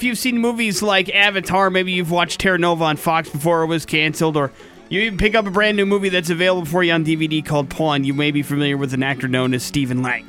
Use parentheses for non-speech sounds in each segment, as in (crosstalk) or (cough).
If you've seen movies like Avatar, maybe you've watched Terra Nova on Fox before it was canceled, or you pick up a brand new movie that's available for you on DVD called Pawn, you may be familiar with an actor known as Stephen Lang.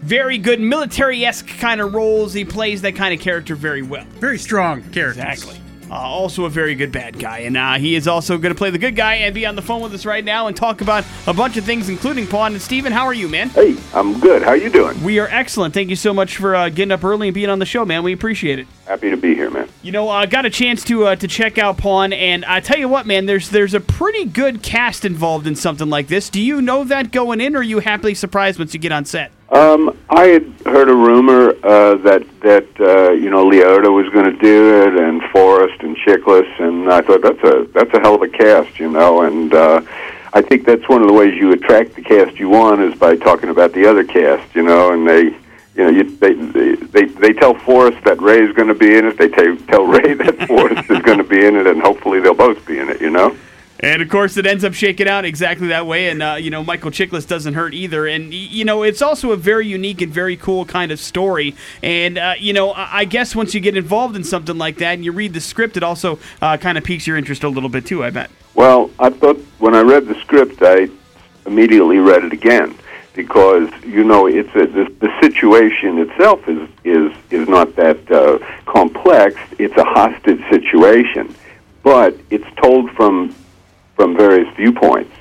Very good military esque kind of roles. He plays that kind of character very well. Very strong character. Exactly. Uh, also a very good bad guy, and uh, he is also going to play the good guy and be on the phone with us right now and talk about a bunch of things, including Pawn. And Stephen, how are you, man? Hey, I'm good. How are you doing? We are excellent. Thank you so much for uh, getting up early and being on the show, man. We appreciate it. Happy to be here, man. You know, I uh, got a chance to uh, to check out Pawn, and I tell you what, man, there's there's a pretty good cast involved in something like this. Do you know that going in, or are you happily surprised once you get on set? Um, I had heard a rumor uh, that that uh, you know Liotta was going to do it, and Forrest and Chiklis, and I thought that's a that's a hell of a cast, you know, and uh, I think that's one of the ways you attract the cast you want is by talking about the other cast, you know, and they. You know, you, they, they they tell Forrest that Ray's going to be in it. They tell tell Ray (laughs) that Forrest is going to be in it, and hopefully they'll both be in it. You know. And of course, it ends up shaking out exactly that way. And, uh, you know, Michael Chiklis doesn't hurt either. And, you know, it's also a very unique and very cool kind of story. And, uh, you know, I guess once you get involved in something like that and you read the script, it also uh, kind of piques your interest a little bit too, I bet. Well, I thought when I read the script, I immediately read it again because you know it's a, the, the situation itself is is is not that uh, complex. It's a hostage situation, but it's told from from various viewpoints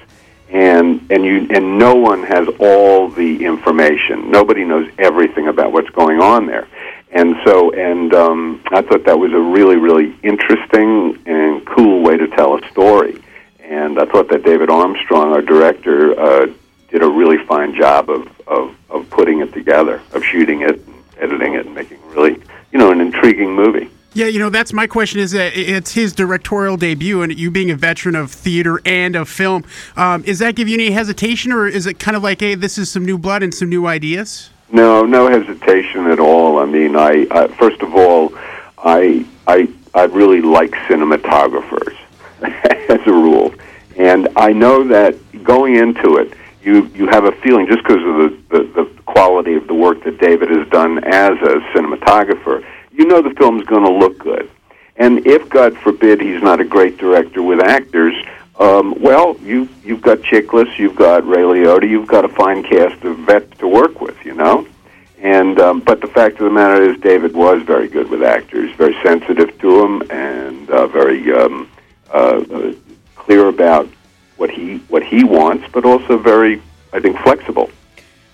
and and you and no one has all the information. Nobody knows everything about what's going on there. And so and um, I thought that was a really really interesting and cool way to tell a story. And I thought that David Armstrong our director uh, did a really fine job of, of of putting it together of shooting it and editing it and making really you know an intriguing movie yeah, you know, that's my question is that it's his directorial debut, and you being a veteran of theater and of film, um, does that give you any hesitation, or is it kind of like, hey, this is some new blood and some new ideas? No, no hesitation at all. I mean, I, I first of all, I, I, I really like cinematographers (laughs) as a rule, and I know that going into it, you you have a feeling just because of the, the the quality of the work that David has done as a cinematographer you know the film's going to look good. And if, God forbid, he's not a great director with actors, um, well, you you've got Chiklis, you've got Ray Liotta, you've got a fine cast of vets to work with, you know. And um, but the fact of the matter is, David was very good with actors, very sensitive to them, and uh, very um, uh, uh, clear about what he what he wants, but also very, I think, flexible.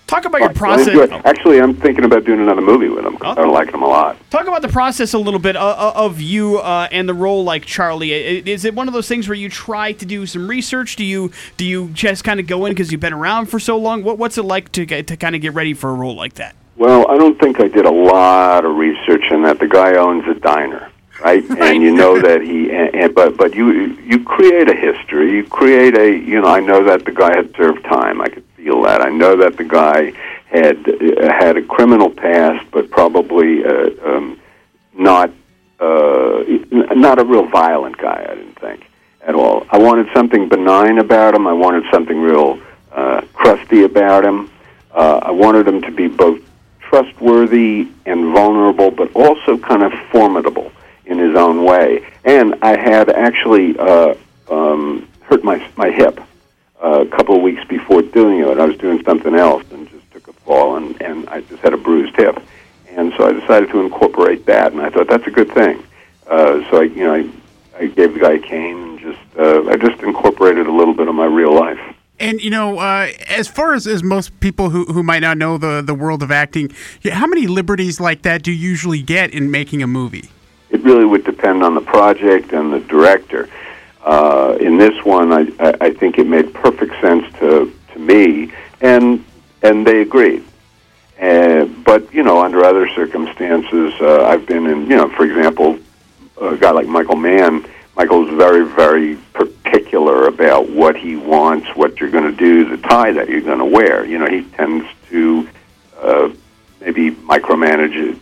Talk about your process. Actually, I'm thinking about doing another movie with him. I like him a lot. Talk about the process a little bit uh, uh, of you uh, and the role like Charlie. Is it one of those things where you try to do some research? Do you do you just kind of go in because you've been around for so long? What, what's it like to get, to kind of get ready for a role like that? Well, I don't think I did a lot of research in that. The guy owns a diner, right? right. (laughs) And you know that he, and, and, but but you you create a history. You create a, you know, I know that the guy had served time. I could feel that. I know that the guy had uh, had a criminal past, but probably uh, um, not uh, not a real violent guy. I didn't think at all. I wanted something benign about him. I wanted something real uh, crusty about him. Uh, I wanted him to be both trustworthy and vulnerable, but also kind of formidable in his own way. And I had actually uh, um, hurt my my hip a couple of weeks before doing it. I was doing something else and just took a fall, and, and I just had a bruised hip. And so I decided to incorporate that, and I thought that's a good thing. Uh, so I, you know, I, I gave the guy a cane and just uh, I just incorporated a little bit of my real life. And you know, uh, as far as, as most people who, who might not know the, the world of acting, how many liberties like that do you usually get in making a movie? It really would depend on the project and the director. Uh, in this one, I, I think it made perfect sense to, to me, and and they agreed. Uh, but you know, under other circumstances, uh, I've been in. You know, for example, a guy like Michael Mann. Michael's very, very particular about what he wants, what you're going to do, the tie that you're going to wear. You know, he tends to uh, maybe micromanage it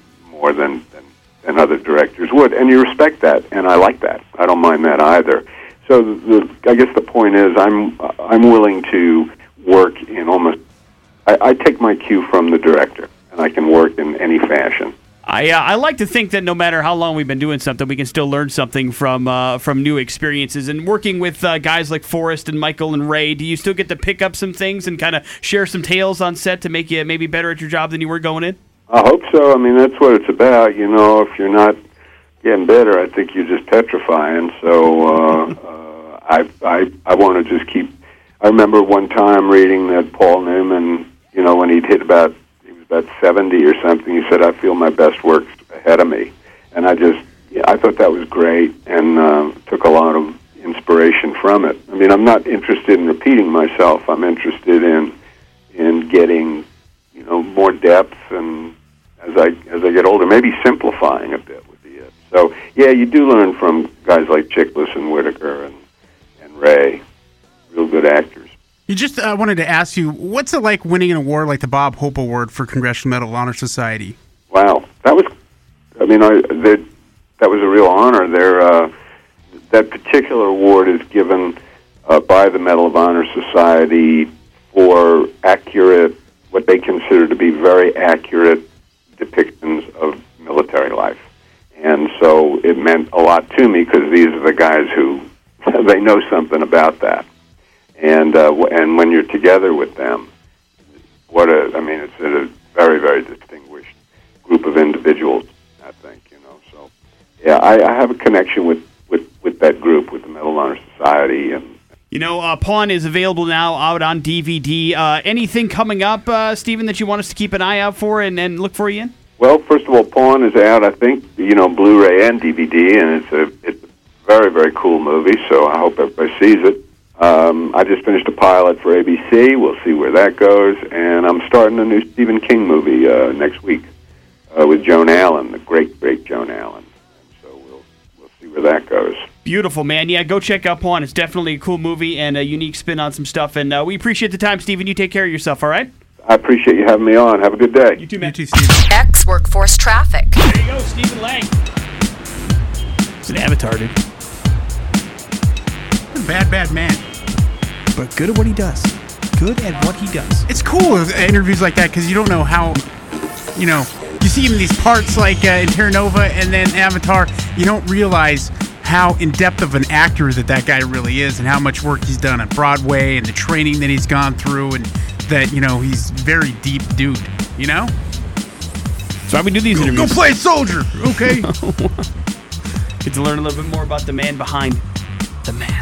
is, I'm I'm willing to work in almost. I, I take my cue from the director, and I can work in any fashion. I uh, I like to think that no matter how long we've been doing something, we can still learn something from uh, from new experiences. And working with uh, guys like Forrest and Michael and Ray, do you still get to pick up some things and kind of share some tales on set to make you maybe better at your job than you were going in? I hope so. I mean, that's what it's about. You know, if you're not getting better, I think you're just petrifying. So uh, (laughs) uh, I I I want to just keep. I remember one time reading that Paul Newman, you know, when he'd hit about he was about seventy or something, he said, "I feel my best work ahead of me," and I just yeah, I thought that was great and uh, took a lot of inspiration from it. I mean, I'm not interested in repeating myself. I'm interested in in getting you know more depth and as I as I get older, maybe simplifying a bit would be it. So yeah, you do learn from guys like Chiklis and Whitaker and and Ray, real good actors. You just uh, wanted to ask you, what's it like winning an award like the Bob Hope Award for Congressional Medal of Honor Society? Wow, that was, I mean, I that that was a real honor. There, uh, that particular award is given uh, by the Medal of Honor Society for accurate, what they consider to be very accurate depictions of military life. And so it meant a lot to me because these are the guys who they know something about that. And uh, and when you're together with them, what a I mean, it's a very very distinguished group of individuals. I think you know. So yeah, I, I have a connection with with with that group, with the Medal of Honor Society, and You know, uh, Pawn is available now out on DVD. Uh, anything coming up, uh, Stephen, that you want us to keep an eye out for and, and look for you in? Well, first of all, Pawn is out. I think you know Blu-ray and DVD, and it's a it's a very very cool movie. So I hope everybody sees it. Um, I just finished a pilot for ABC. We'll see where that goes, and I'm starting a new Stephen King movie uh, next week uh, with Joan Allen, the great great Joan Allen. So we'll we'll see where that goes. Beautiful, man. Yeah, go check out Pawn. It's definitely a cool movie and a unique spin on some stuff. And uh, we appreciate the time, Stephen. You take care of yourself, all right? I appreciate you having me on. Have a good day. You too, man. You too, Steve. X Workforce Traffic. There you go, Stephen Lang. He's an avatar, dude. Bad, bad man. But good at what he does. Good at what he does. It's cool with interviews like that because you don't know how, you know, you see him in these parts like uh, in Terra Nova and then Avatar. You don't realize how in depth of an actor that that guy really is and how much work he's done on Broadway and the training that he's gone through and that you know he's very deep dude. You know, That's why we do these go interviews. play soldier. Okay. (laughs) Get to learn a little bit more about the man behind the mask.